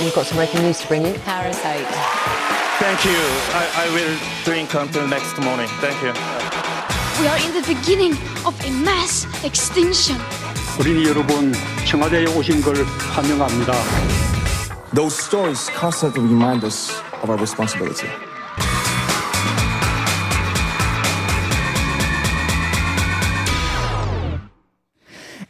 We've got some breaking news to bring you. Parasite. Thank you. I, I will drink until next morning. Thank you. We are in the beginning of a mass extinction. 어린이 여러분, 청와대에 오신 걸 환영합니다. Those stories constantly remind us of our responsibility.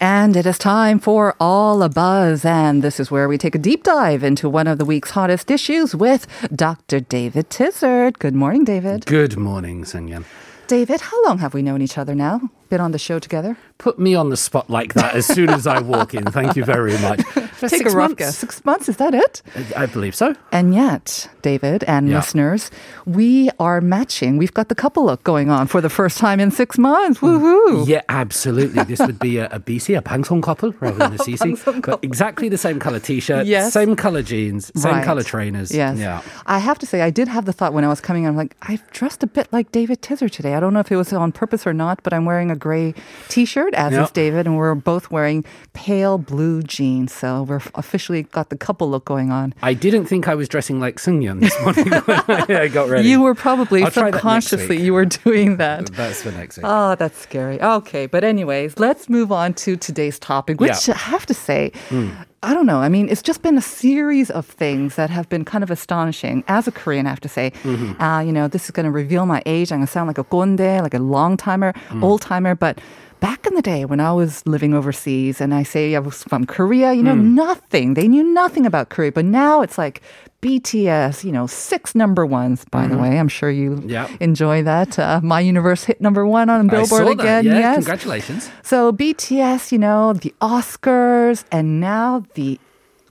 And it is time for All a Buzz. And this is where we take a deep dive into one of the week's hottest issues with Dr. David Tizzard. Good morning, David. Good morning, Sunyan. David, how long have we known each other now? Been on the show together? Put me on the spot like that as soon as I walk in. Thank you very much. For Take six a rough months. guess. Six months, is that it? Uh, I believe so. And yet, David and Yeah. listeners, we are matching. We've got the couple look going on for the first time in six months. Mm. Woohoo! Yeah, absolutely. This would be a, a BC, a Pangsong couple rather than a CC. But exactly the same color t-shirt, Yes. same color jeans, same Right. color trainers. Yes. Yeah. I have to say, I did have the thought when I was coming in, I'm like, I've dressed a bit like David Tizzard today. I don't know if it was on purpose or not, but I'm wearing a gray t shirt, as Yeah. is David, and we're both wearing pale blue jeans. So we're officially got the couple look going on. I didn't think I was dressing like Sungyun this morning when I got ready. You were probably I'll subconsciously, you were doing uh, that. That's for next week. Oh, that's scary. Okay, but anyways, let's move on to today's topic, which Yeah. I have to say, hmm. I don't know. I mean, it's just been a series of things that have been kind of astonishing. As a Korean, I have to say, uh, you know, this is going to reveal my age. I'm going to sound like a kkondae, like a long timer, old timer, but. Back in the day when I was living overseas and I say I was from Korea, you know, nothing. They knew nothing about Korea. But now it's like BTS, you know, six number ones, by the way. I'm sure you Yeah. enjoy that. Uh, My Universe hit number one on Billboard again. Yeah, yes. congratulations. So BTS, you know, the Oscars, and now the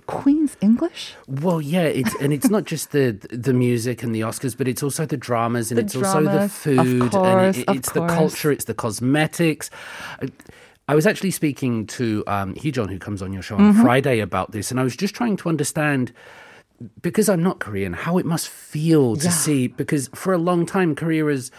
Queen's English. Well, yeah, it's and it's not just the the music and the Oscars, but it's also the dramas and The it's also the dramas, of food course, and it, it's the culture, it's the cosmetics. I, was actually speaking to um, Heejun, who comes on your show on Mm-hmm. Friday, about this, and I was just trying to understand because I'm not Korean, how it must feel to Yeah. see. Because for a long time, Korea has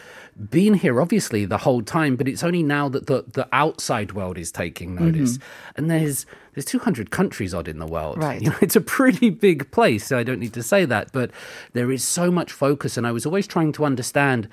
been here, obviously, the whole time, but it's only now that the, the outside world is taking notice. And there's there's 200 countries odd in the world. Mm-hmm. Right. You know, it's a pretty big place. So I don't need to say that, but there is so much focus, and I was always trying to understand.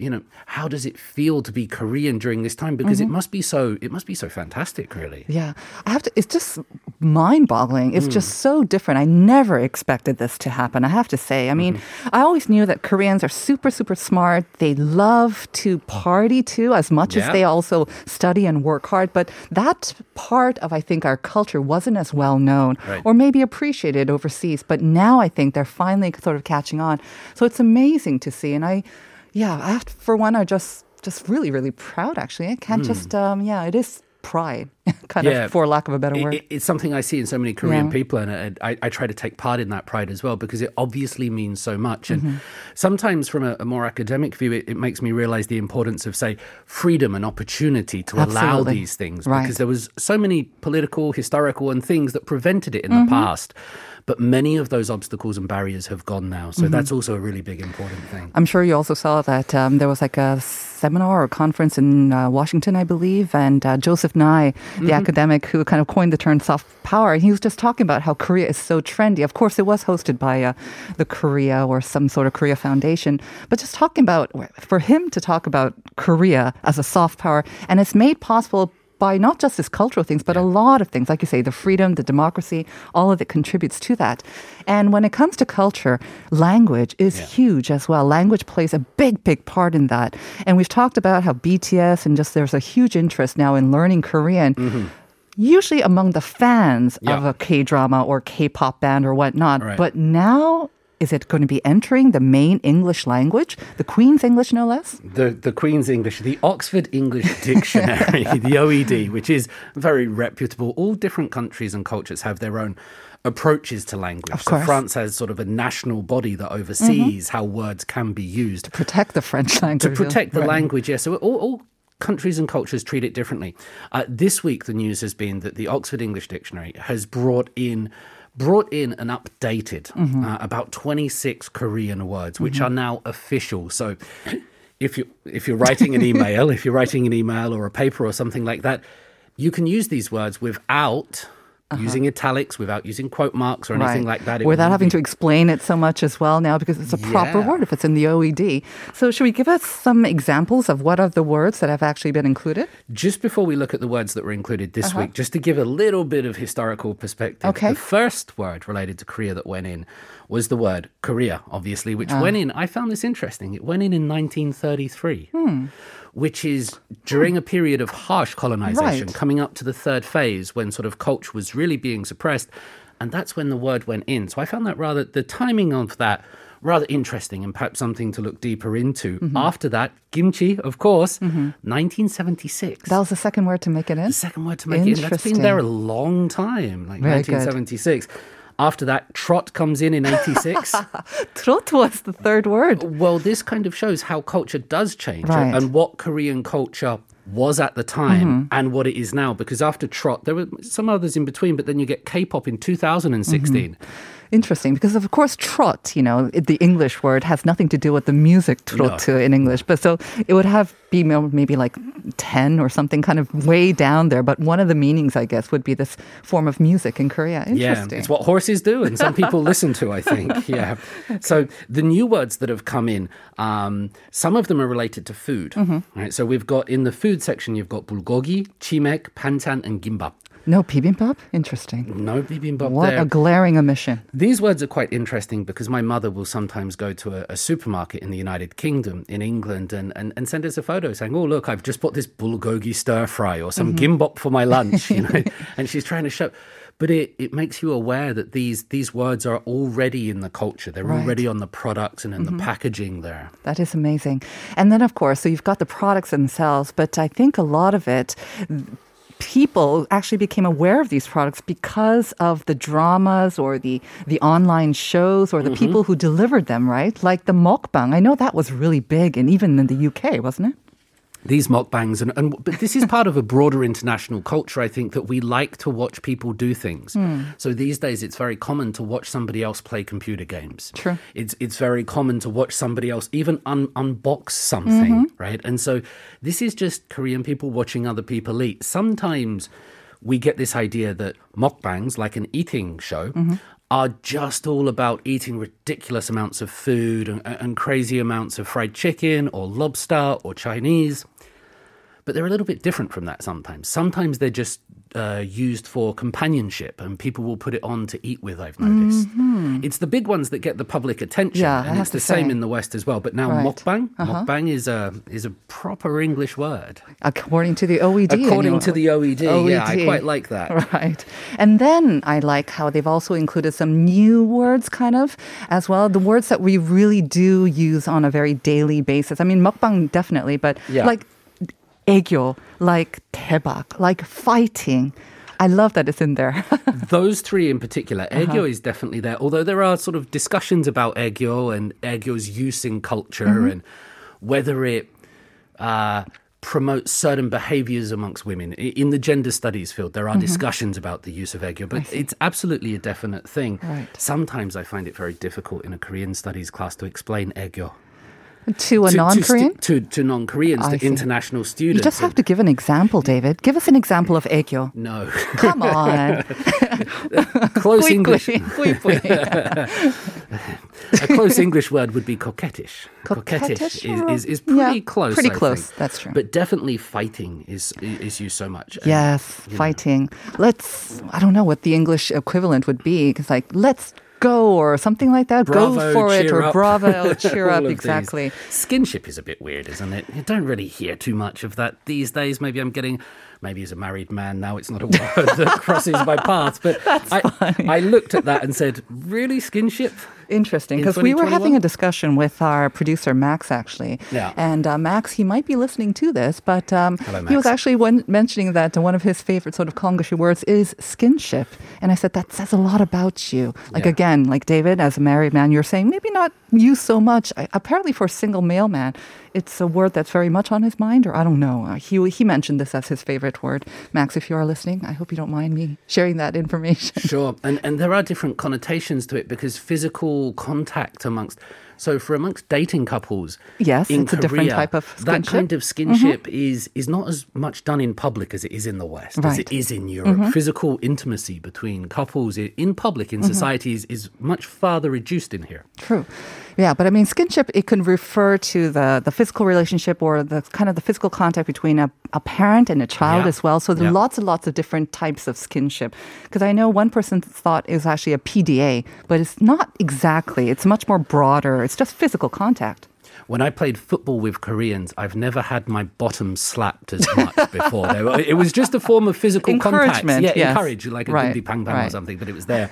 You know, how does it feel to be Korean during this time? Because Mm-hmm. it must be so. It must be so fantastic, really. Yeah, I have to. It's just mind-boggling. It's Hmm. just so different. I never expected this to happen. I have to say. I mean, Mm-hmm. I always knew that Koreans are super, super smart. They love to party too, as much as they also study and work hard. But that part of I think our culture wasn't as well known Right. or maybe appreciated overseas. But now I think they're finally sort of catching on. So it's amazing to see. And I, yeah, I for one, are just just really, really proud. Actually, I can't just. Um, yeah, it is pride, kind. Yeah. of, for lack of a better word. it- it's something I see in so many Korean Yeah. people, and I, I, try to take part in that pride as well because it obviously means so much. And Mm-hmm. sometimes, from a, a more academic view, it, it makes me realize the importance of, say, freedom and opportunity to allow these things Right. because there was so many political, historical, and things that prevented it in Mm-hmm. the past. But many of those obstacles and barriers have gone now. Mm-hmm. So that's also a really big, important thing. I'm sure you also saw that um, there was like a seminar or conference in uh, Washington, I believe, and uh, Joseph Nye, Mm-hmm. the academic who kind of coined the term soft power, he was just talking about how Korea is so trendy. Of course, it was hosted by uh, the Korea or some sort of Korea Foundation, but just talking about for him to talk about Korea as a soft power, and it's made possible by not just his cultural things, but a lot of things, like you say, the freedom, the democracy, all of it contributes to that. And when it comes to culture, language is huge as well. Language plays a big, big part in that. And we've talked about how BTS and just there's a huge interest now in learning Korean. Usually among the fans of Mm-hmm. A K drama or K pop band or whatnot. Right. But now, is it going to be entering the main English language, the Queen's English, no less? the the Queen's English, the Oxford English Dictionary, the OED, which is very reputable. All different countries and cultures have their own approaches to language. Of so course. Mm-hmm. France has sort of a national body that oversees how words can be used to Protect the French language. to protect the Right. language. Yeah, so all, all countries and cultures treat it differently. Uh, this week, the news has been that the Oxford English Dictionary has brought in brought in and updated Mm-hmm. uh, about 26 Korean words, which are now official. So. If you if you're writing an email, if you're writing an email or a paper or something like that, you can use these words without using italics, without using quote marks or anything like that. Without having be- to explain it so much as well now because it's a proper word if it's in the OED. So, should we give us some examples of what are the words that have actually been included? Just before we look at the words that were included this week, just to give a little bit of historical perspective, Uh-huh. Okay. the first word related to Korea that went in was the word Korea, obviously, which Ah. went in. I found this interesting. It went in in 1933. Hmm. Which is during a period of harsh colonization, Right. coming up to the third phase when sort of culture was really being suppressed. And that's when the word went in. So I found that rather, the timing of that rather interesting and perhaps something to look deeper into. Mm-hmm. After that, kimchi, of course, 1976. That was the second word to make it in. the second word to make it. in. That's been there a long time, like Very good. 1976. After that, trot comes in in 86. Trot was the third word. well, this kind of shows how culture does change Right. and what Korean culture was at the time mm-hmm. and what it is now. Because after trot, there were some others in between, but then you get K-pop in 2016. Mm-hmm. Interesting, because of course, trot, you know, the English word has nothing to do with the music trot in English, but so it would have be maybe like 10 or something kind of way down there. But one of the meanings, I guess, would be this form of music in Korea. Yeah, it's what horses do, and some people listen to. I think. Yeah. So the new words that have come in, um, some of them are related to food. Mm-hmm. Right. So we've got in the food section, you've got bulgogi, chimaek, banchan, and gimbap. No bibimbap? Interesting. No bibimbap What there. a glaring omission. These words are quite interesting because my mother will sometimes go to a, a supermarket in the United Kingdom, in England, and, and, and send us a photo saying, "Oh, look, I've just bought this bulgogi stir fry or some mm-hmm. gimbap for my lunch," you know, and she's trying to show. But it, it makes you aware that these these words are already in the culture. They're Right. already on the products and in the mm-hmm. packaging there. That is amazing. And then, of course, so you've got the products themselves, but I think a lot of it, people actually became aware of these products because of the dramas or the, the online shows or the mm-hmm. people who delivered them, right? Like the mukbang. I know that was really big and even in the UK, wasn't it? These mukbangs and, and but this is part of a broader international culture i think that we like to watch people do things. Hmm. So these days it's very common to watch somebody else play computer games. True. it's it's very common to watch somebody else even un- unbox something mm-hmm. right? And so this is just korean people watching other people eat. Sometimes we get this idea that mukbangs like an eating show mm-hmm. Are just all about eating ridiculous amounts of food and, and crazy amounts of fried chicken or lobster or Chinese. But they're a little bit different from that sometimes. Sometimes they're just uh, used for companionship and people will put it on to eat with, I've noticed. It's the big ones that get the public attention. Yeah, and it's the same in the West as well. But now Right. mukbang, mukbang is a, is a proper English word. According to the OED. According anyway. to the OED, yeah, I quite like that. Right. And then I like how they've also included some new words, kind of, as well. The words that we really do use on a very daily basis. I mean, mukbang definitely, but Yeah. like aegyo, like daebak, like fighting. I love that it's in there. Those three in particular, uh-huh. Aegyo is definitely there. Although there are sort of discussions about Aegyo and Aegyo's use in culture mm-hmm. and whether it uh, promotes certain behaviors amongst women. In the gender studies field, there are mm-hmm. discussions about the use of Aegyo, but it's absolutely a definite thing. Right. Sometimes I find it very difficult in a Korean studies class to explain Aegyo to a To- to non-Korean. stu- To, to, non-Koreans, to see. international students. you just have to give an example, David. Give us an example of 애교. No. Come on. Close English. A close English word would be coquettish. Coquettish, is, is, is pretty yeah, close. pretty I close, think. that's true. But definitely fighting is is used so much. And, Yes, know, fighting. Let's, I don't know what the English equivalent would be. It's like, let's go or something like that. Bravo, go for it or up. bravo, cheer up. of these. Exactly. Skinship is a bit weird, isn't it? You don't really hear too much of that these days. Maybe I'm getting, maybe as a married man now, it's not a word that crosses my path. But I, I looked at that and said, really, skinship? Interesting, In because we were having a discussion with our producer Max actually, Yeah. and uh, Max he might be listening to this, but um, Hello, he was actually one, mentioning that one of his favorite sort of Konglishy words is skinship, and I said that says a lot about you. Like Yeah. again, like David, as a married man, you're saying maybe not you so much. I, apparently, for a single male man, it's a word that's very much on his mind, or I don't know. Uh, he he mentioned this as his favorite word. Max, if you are listening, I hope you don't mind me sharing that information. Sure, and and there are different connotations to it because physical contact amongst So for amongst dating couples, Yes, in it's a different Korea, type of That skinship. Mm-hmm. kind of skinship is is not as much done in public as it is in the West, as Right. Mm-hmm. it is in Europe. Physical intimacy between couples in public in society is, is much farther reduced in here. True. Yeah, but I mean, skinship, it can refer to the, the physical relationship or the kind of the physical contact between a, a parent and a child Yeah. as well. So there's Yeah. lots and lots of different types of skinship. Because I know one person thought it was actually a PDA, but it's not exactly. It's much more broader. It's just physical contact. When I played football with Koreans, I've never had my bottom slapped as much before. Were- It was just a form of physical contact. Yeah, yes. encourage, like a Right, right, pang pang or something, but it was there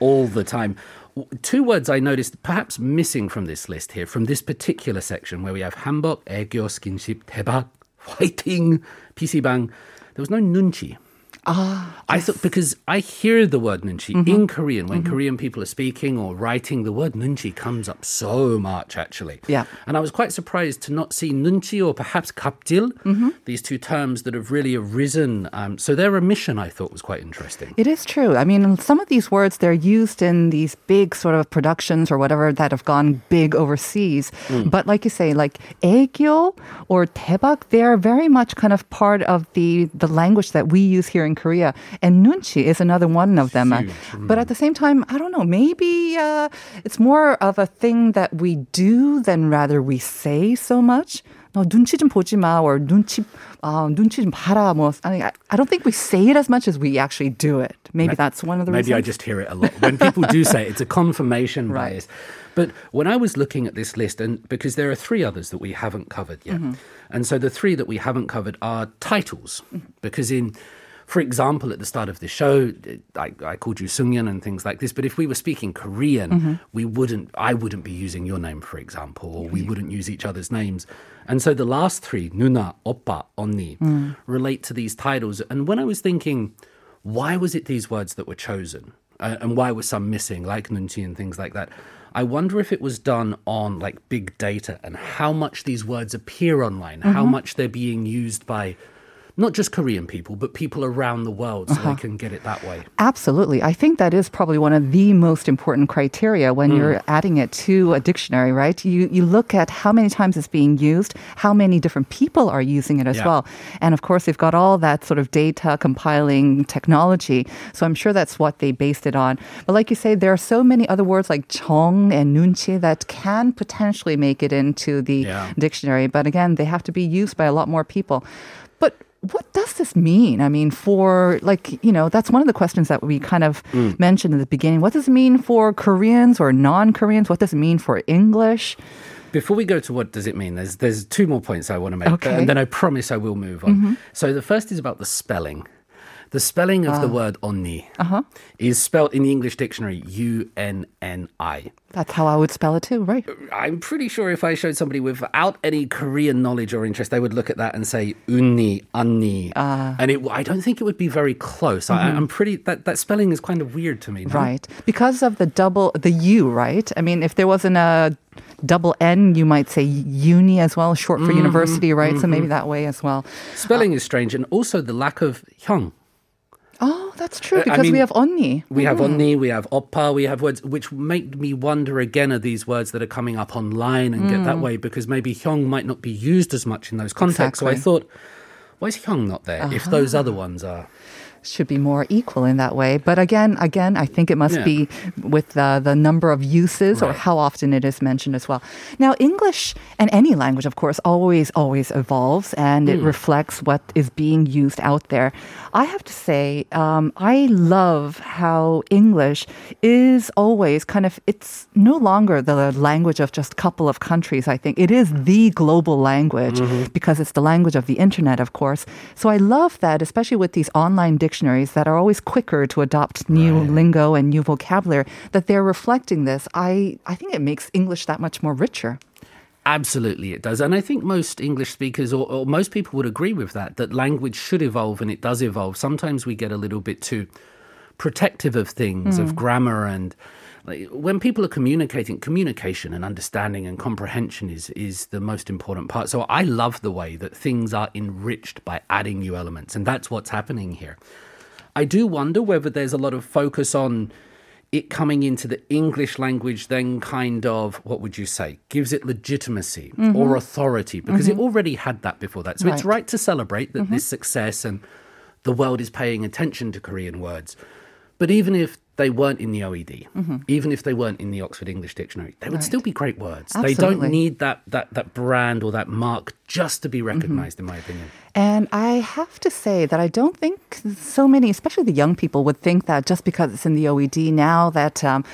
all the time. W- Two words I noticed perhaps missing from this list here, from this particular section where we have hanbok, 애교, skinship, 대박, 화이팅, PC방. There was no nunchi. Ah, I thought because I hear the word nunchi mm-hmm. in Korean when mm-hmm. Korean people are speaking or writing, the word nunchi comes up so much actually. Yeah, and I was quite surprised to not see nunchi or perhaps gapjil, mm-hmm. these two terms that have really arisen. Um, so their omission, I thought, was quite interesting. It is true. I mean, some of these words they're used in these big sort of productions or whatever that have gone big overseas, mm. but like you say, like aegyo or daebak, they are very much kind of part of the the language that we use here in Korea. And nunchi is another one of them. Uh, But at the same time, I don't know, maybe uh, it's more of a thing that we do than rather we say so much. 너 눈치 좀 보지 마, or 눈치, 아, 눈치 좀 봐라. 뭐, I, mean, I, I don't think we say it as much as we actually do it. Maybe that's one of the Maybe I reasons. just hear it a lot. When people do say it, it's a confirmation Right. bias. But when I was looking at this list, and because there are three others that we haven't covered yet, Mm-hmm. and so the three that we haven't covered are titles, because in for example, at the start of the show, I, I called you Sungyeon and things like this. But if we were speaking Korean, Mm-hmm. we wouldn't. I wouldn't be using your name, for example, or we wouldn't use each other's names. And so the last three, Nuna, Oppa, Onni, Mm. relate to these titles. And when I was thinking, why was it these words that were chosen, uh, and why were some missing, like Nunchi and things like that? I wonder if it was done on like big data and how much these words appear online, how Mm-hmm. much they're being used by not just Korean people, but people around the world so Uh-huh. they can get it that way. Absolutely. I think that is probably one of the most important criteria when you're adding it to a dictionary, right? You you look at how many times it's being used, how many different people are using it as Yeah. well. And of course, they've got all that sort of data compiling technology. So I'm sure that's what they based it on. But like you say, there are so many other words like chong and nunchi that can potentially make it into the Yeah. dictionary. But again, they have to be used by a lot more people. But what does this mean? I mean, for like, you know, that's one of the questions that we kind of mm. mentioned in the beginning. What does it mean for Koreans or non Koreans? What does it mean for English? Before we go to what does it mean, there's there's two more points I want to make, Okay. and then I promise I will move on. Mm-hmm. So the first is about the spelling. The spelling of the ah. word onni uh-huh. is spelled in the English dictionary U N N I. That's how I would spell it too, right? I'm pretty sure if I showed somebody without any Korean knowledge or interest, they would look at that and say unni, unni, ah. and it, I don't think it would be very close. I, mm-hmm. I'm pretty that that spelling is kind of weird to me. no? Right. Because of the double, the U, right? I mean, if there wasn't a double N, you might say uni as well, short for mm-hmm. university, right? So maybe mm-hmm. that way as well. Spelling uh, is strange, and also the lack of hyung. Oh, that's true Uh, I because we have onni. We have onni, we have oppa, we have words which make me wonder again are these words that are coming up online and get that way because maybe hyung might not be used as much in those contexts. So I thought, why is hyung not there if those other ones are? Should be more equal in that way. But again, again, I think it must Yeah. be with the, the number of uses or how often it is mentioned as well. Now, English and any language, of course, always, always evolves and it reflects what is being used out there. I have to say, um, I love how English is always kind of, it's no longer the language of just a couple of countries, I think. It is the global language because it's the language of the internet, of course. So I love that, especially with these online dictionaries that are always quicker to adopt new lingo and new vocabulary, that they're reflecting this. I, I think it makes English that much more richer. Absolutely, it does. And I think most English speakers or, or most people would agree with that, that language should evolve and it does evolve. Sometimes we get a little bit too protective of things, of mm. grammar and like, when people are communicating, communication and understanding and comprehension is is the most important part. So I love the way that things are enriched by adding new elements, and that's what's happening here. I do wonder whether there's a lot of focus on it coming into the English language then kind of, what would you say, gives it legitimacy or authority because it already had that before that. So it's Mm-hmm. Right. right to celebrate that this success and the world is paying attention to Korean words. But even if they weren't in the OED, even if they weren't in the Oxford English Dictionary, they would Mm-hmm. Right. still be great words. They don't need that, that, that brand or that mark just to be Mm-hmm. recognized, in my opinion. And I have to say that I don't think so many, especially the young people, would think that just because it's in the OED now that um,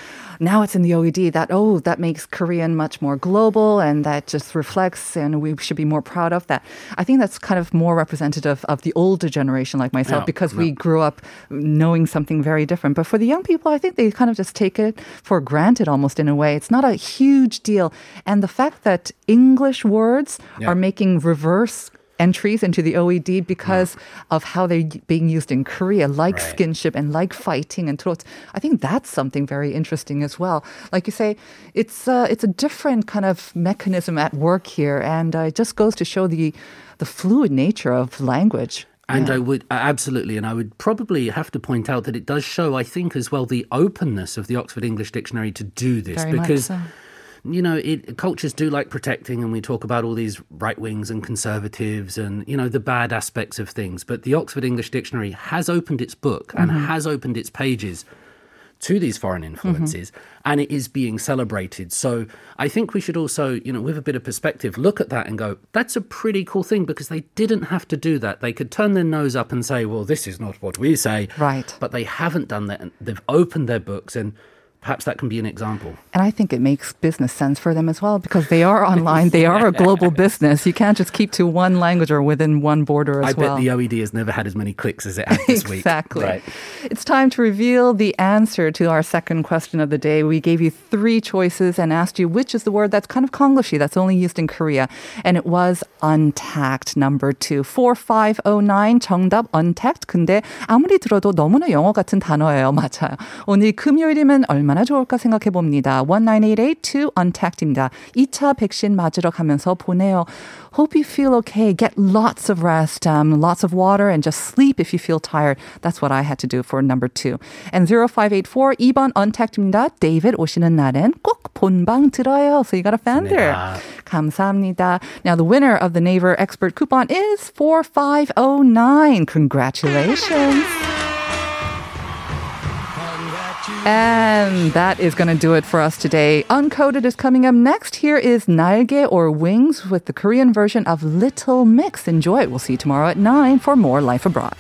now it's in the OED that oh that makes Korean much more global and that just reflects and we should be more proud of that. I think that's kind of more representative of the older generation like myself Yeah, because yeah. we grew up knowing something very different. But for the young people, I think they kind of just take it for granted almost in a way. It's not a huge deal. And the fact that English words Yeah. are making reverse entries into the OED because of how they're being used in Korea, like Right. skinship and like fighting and trots. I think that's something very interesting as well. Like you say, it's uh, it's a different kind of mechanism at work here, and uh, it just goes to show the the fluid nature of language. And I would absolutely, and I would probably have to point out that it does show, I think, as well, the openness of the Oxford English Dictionary to do this, Very because so. You know, it, cultures do like protecting, and we talk about all these right wings and conservatives, and you know the bad aspects of things. But the Oxford English Dictionary has opened its book and Mm-hmm. has opened its pages to these foreign influences and it is being celebrated. So I think we should also, you know, with a bit of perspective, look at that and go, that's a pretty cool thing because they didn't have to do that. They could turn their nose up and say, well, this is not what we say. Right. But they haven't done that. And they've opened their books and perhaps that can be an example. And I think it makes business sense for them as well because they are online, they are a global business. You can't just keep to one language or within one border as I well. I bet the OED has never had as many clicks as it had this exactly. week. Exactly. Right. It's time to reveal the answer to our second question of the day. We gave you three choices and asked you which is the word that's kind of Konglishy. that's only used in Korea. And it was untact, number two. 4509 정답 untact. 근데 아무리 들어도 너무나 영어 같은 단어예요. 맞아요. 오늘 금요일이면 얼마나 좋을까 생각해 봅니다. 19882 untact입니다. 2차 백신 맞으러 가면서 보내요. Hope you feel okay. Get lots of rest, um, lots of water, and just sleep if you feel tired. That's what I had to do for number two. And 0584 2번 untact입니다. David 오시는 날엔 꼭 본방 들어요. So you got a fan there. 감사합니다. Now the winner of the Naver Expert coupon is 4509. Congratulations. And that is going to do it for us today. Uncoded is coming up next. Here is 날개 or Wings with the Korean version of Little Mix. Enjoy it. We'll see you tomorrow at 9 for more Life Abroad.